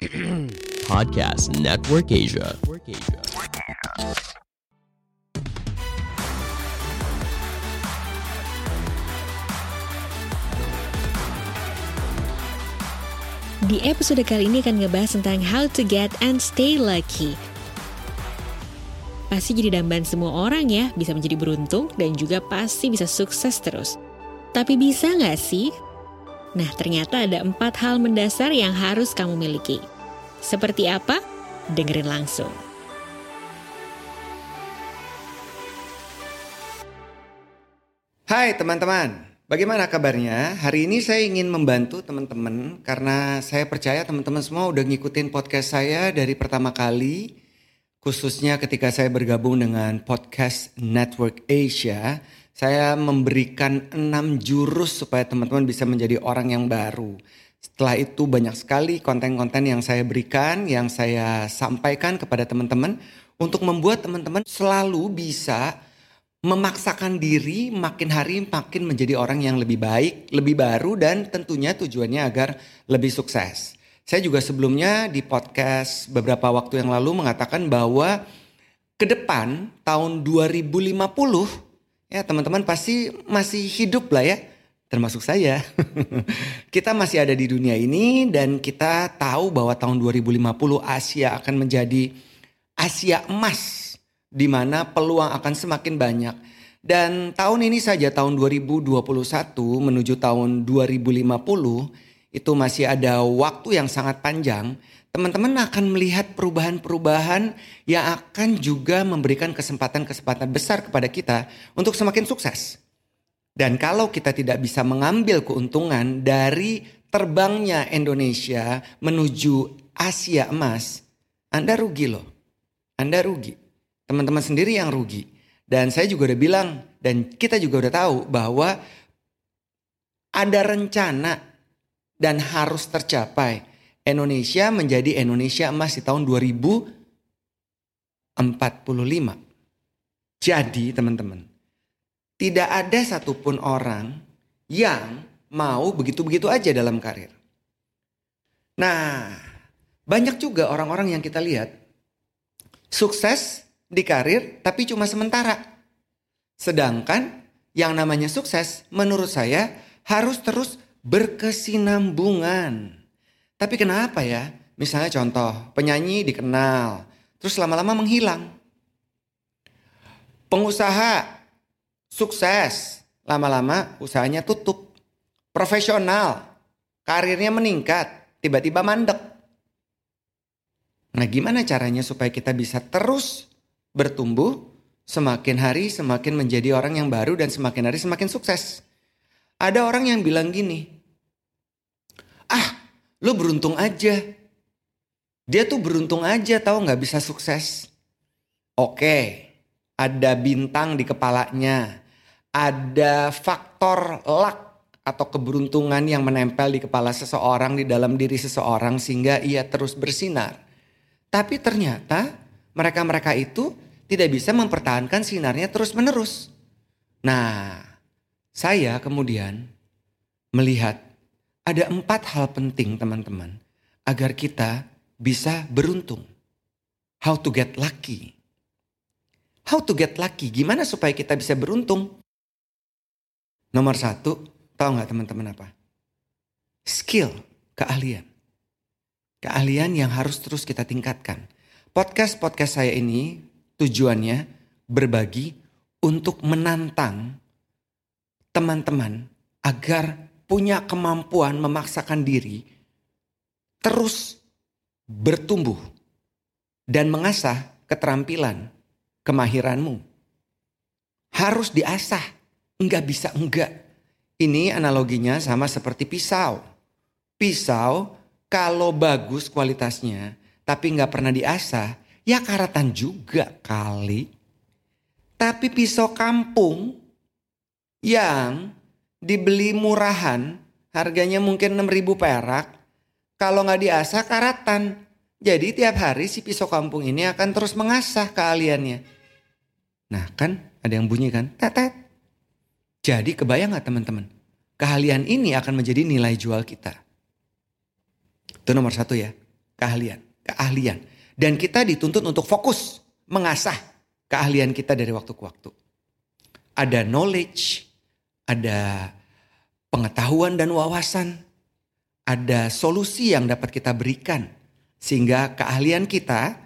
Podcast Network Asia. Di episode kali ini akan ngebahas tentang how to get and stay lucky. Pasti jadi dambaan semua orang ya, bisa menjadi beruntung dan juga pasti bisa sukses terus. Tapi bisa nggak sih? Nah, ternyata ada empat hal mendasar yang harus kamu miliki. Seperti apa? Dengerin langsung. Hai teman-teman, bagaimana kabarnya? Hari ini saya ingin membantu teman-teman karena saya percaya teman-teman semua udah ngikutin podcast saya dari pertama kali. Khususnya ketika saya bergabung dengan podcast Network Asia, saya memberikan enam jurus supaya teman-teman bisa menjadi orang yang baru. Setelah itu banyak sekali konten-konten yang saya berikan, yang saya sampaikan kepada teman-teman untuk membuat teman-teman selalu bisa memaksakan diri makin hari makin menjadi orang yang lebih baik, lebih baru dan tentunya tujuannya agar lebih sukses. Saya juga sebelumnya di podcast beberapa waktu yang lalu mengatakan bahwa ke depan tahun 2050 ya teman-teman pasti masih hidup lah ya termasuk saya. kita masih ada di dunia ini dan kita tahu bahwa tahun 2050 Asia akan menjadi Asia emas di mana peluang akan semakin banyak. Dan tahun ini saja tahun 2021 menuju tahun 2050 itu masih ada waktu yang sangat panjang. Teman-teman akan melihat perubahan-perubahan yang akan juga memberikan kesempatan-kesempatan besar kepada kita untuk semakin sukses. Dan kalau kita tidak bisa mengambil keuntungan dari terbangnya Indonesia menuju Asia emas, Anda rugi loh. Anda rugi. Teman-teman sendiri yang rugi. Dan saya juga udah bilang dan kita juga udah tahu bahwa ada rencana dan harus tercapai Indonesia menjadi Indonesia emas di tahun 2045. Jadi teman-teman, tidak ada satupun orang yang mau begitu-begitu aja dalam karir. Nah, banyak juga orang-orang yang kita lihat sukses di karir tapi cuma sementara. Sedangkan yang namanya sukses menurut saya harus terus berkesinambungan. Tapi kenapa ya? Misalnya contoh, penyanyi dikenal, terus lama-lama menghilang. Pengusaha sukses, lama-lama usahanya tutup. Profesional, karirnya meningkat, tiba-tiba mandek. Nah gimana caranya supaya kita bisa terus bertumbuh, semakin hari semakin menjadi orang yang baru dan semakin hari semakin sukses. Ada orang yang bilang gini, ah lu beruntung aja. Dia tuh beruntung aja tahu nggak bisa sukses. Oke, ada bintang di kepalanya, ada faktor luck atau keberuntungan yang menempel di kepala seseorang di dalam diri seseorang sehingga ia terus bersinar. Tapi ternyata mereka-mereka itu tidak bisa mempertahankan sinarnya terus-menerus. Nah, saya kemudian melihat ada empat hal penting teman-teman agar kita bisa beruntung. How to get lucky. How to get lucky, gimana supaya kita bisa beruntung? Nomor satu, tahu nggak teman-teman apa? Skill, keahlian. Keahlian yang harus terus kita tingkatkan. Podcast-podcast saya ini tujuannya berbagi untuk menantang teman-teman agar punya kemampuan memaksakan diri terus bertumbuh dan mengasah keterampilan, kemahiranmu. Harus diasah Enggak bisa enggak. Ini analoginya sama seperti pisau. Pisau kalau bagus kualitasnya tapi nggak pernah diasah ya karatan juga kali. Tapi pisau kampung yang dibeli murahan harganya mungkin 6000 perak kalau nggak diasah karatan. Jadi tiap hari si pisau kampung ini akan terus mengasah keahliannya. Nah kan ada yang bunyi kan? Tetet. Jadi kebayang gak teman-teman? Keahlian ini akan menjadi nilai jual kita. Itu nomor satu ya. keahlian, keahlian. Dan kita dituntut untuk fokus mengasah keahlian kita dari waktu ke waktu. Ada knowledge, ada pengetahuan dan wawasan, ada solusi yang dapat kita berikan sehingga keahlian kita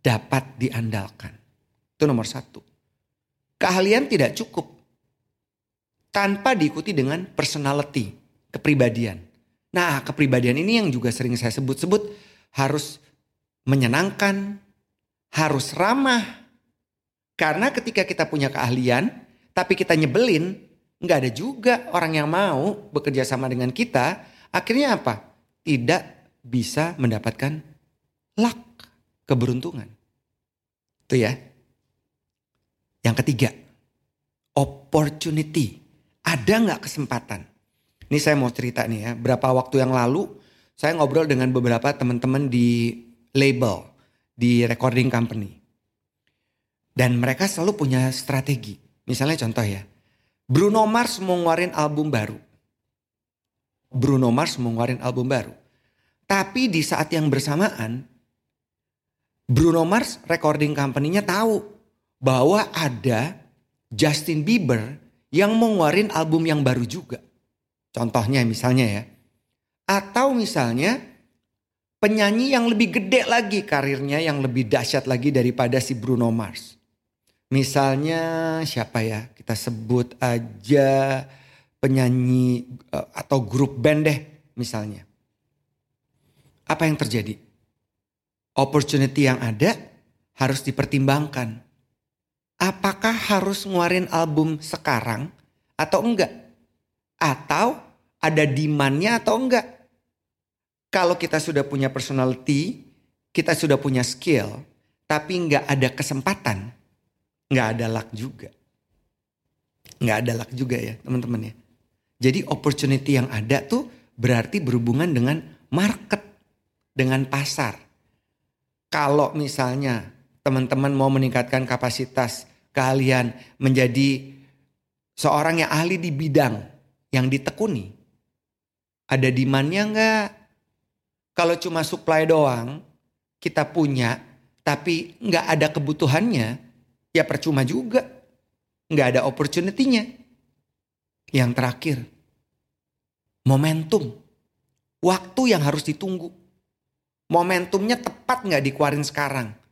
dapat diandalkan. Itu nomor satu. Keahlian tidak cukup tanpa diikuti dengan personality, kepribadian. Nah, kepribadian ini yang juga sering saya sebut-sebut harus menyenangkan, harus ramah. Karena ketika kita punya keahlian, tapi kita nyebelin, nggak ada juga orang yang mau bekerja sama dengan kita. Akhirnya apa? Tidak bisa mendapatkan luck, keberuntungan. Itu ya. Yang ketiga, opportunity. Ada nggak kesempatan? Ini saya mau cerita nih ya. Berapa waktu yang lalu saya ngobrol dengan beberapa teman-teman di label, di recording company. Dan mereka selalu punya strategi. Misalnya contoh ya. Bruno Mars mau ngeluarin album baru. Bruno Mars mau ngeluarin album baru. Tapi di saat yang bersamaan Bruno Mars recording company-nya tahu bahwa ada Justin Bieber yang mau album yang baru juga. Contohnya misalnya ya. Atau misalnya penyanyi yang lebih gede lagi karirnya yang lebih dahsyat lagi daripada si Bruno Mars. Misalnya siapa ya? Kita sebut aja penyanyi eh, atau grup band deh misalnya. Apa yang terjadi? Opportunity yang ada harus dipertimbangkan. Apakah harus ngeluarin album sekarang atau enggak? Atau ada demandnya atau enggak. Kalau kita sudah punya personality, kita sudah punya skill, tapi enggak ada kesempatan, enggak ada luck juga. Enggak ada luck juga ya teman-teman ya. Jadi opportunity yang ada tuh berarti berhubungan dengan market, dengan pasar. Kalau misalnya teman-teman mau meningkatkan kapasitas kalian menjadi seorang yang ahli di bidang yang ditekuni, ada demandnya enggak? Kalau cuma supply doang, kita punya, tapi enggak ada kebutuhannya, ya percuma juga. Enggak ada opportunity-nya. Yang terakhir, momentum. Waktu yang harus ditunggu. Momentumnya tepat nggak dikeluarin sekarang.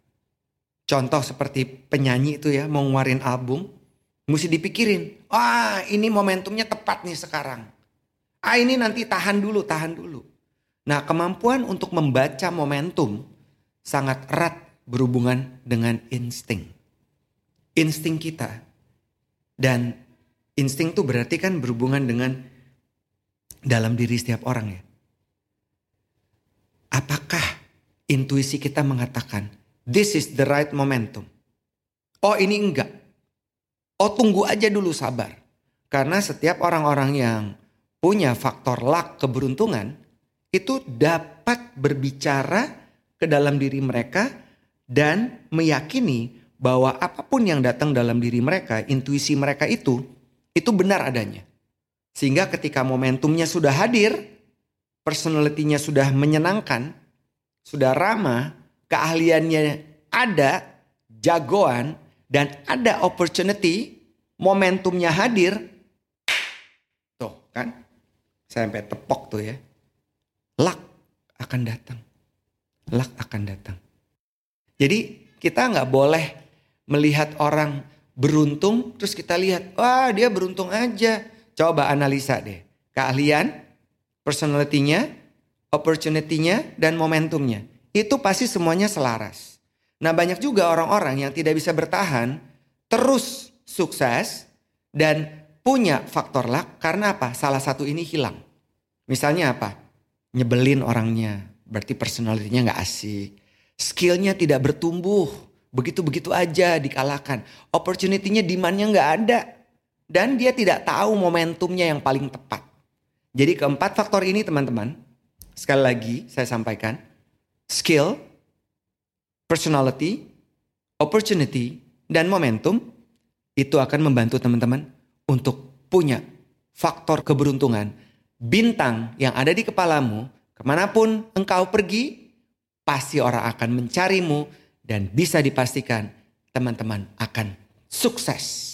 Contoh seperti penyanyi itu ya, mau ngeluarin album, mesti dipikirin. Wah ini momentumnya tepat nih sekarang. Ah ini nanti tahan dulu, tahan dulu. Nah kemampuan untuk membaca momentum sangat erat berhubungan dengan insting. Insting kita. Dan insting itu berarti kan berhubungan dengan dalam diri setiap orang ya. Apakah intuisi kita mengatakan this is the right momentum? Oh ini enggak. Oh tunggu aja dulu sabar. Karena setiap orang-orang yang punya faktor luck keberuntungan itu dapat berbicara ke dalam diri mereka dan meyakini bahwa apa pun yang datang dalam diri mereka, intuisi mereka itu itu benar adanya. Sehingga ketika momentumnya sudah hadir, personalitinya sudah menyenangkan, sudah ramah, keahliannya ada, jagoan dan ada opportunity, momentumnya hadir. Tuh kan? sampai tepok tuh ya. Lak akan datang. Lak akan datang. Jadi kita nggak boleh melihat orang beruntung terus kita lihat, wah dia beruntung aja. Coba analisa deh. Keahlian, personality-nya, opportunity-nya, dan momentumnya. Itu pasti semuanya selaras. Nah banyak juga orang-orang yang tidak bisa bertahan, terus sukses, dan punya faktor luck karena apa? Salah satu ini hilang. Misalnya apa? Nyebelin orangnya, berarti personalitinya nggak asik. Skillnya tidak bertumbuh, begitu-begitu aja dikalahkan. Opportunity-nya demand-nya nggak ada. Dan dia tidak tahu momentumnya yang paling tepat. Jadi keempat faktor ini teman-teman, sekali lagi saya sampaikan, skill, personality, opportunity, dan momentum itu akan membantu teman-teman untuk punya faktor keberuntungan, bintang yang ada di kepalamu, ke mana pun engkau pergi, pasti orang akan mencarimu dan bisa dipastikan teman-teman akan sukses.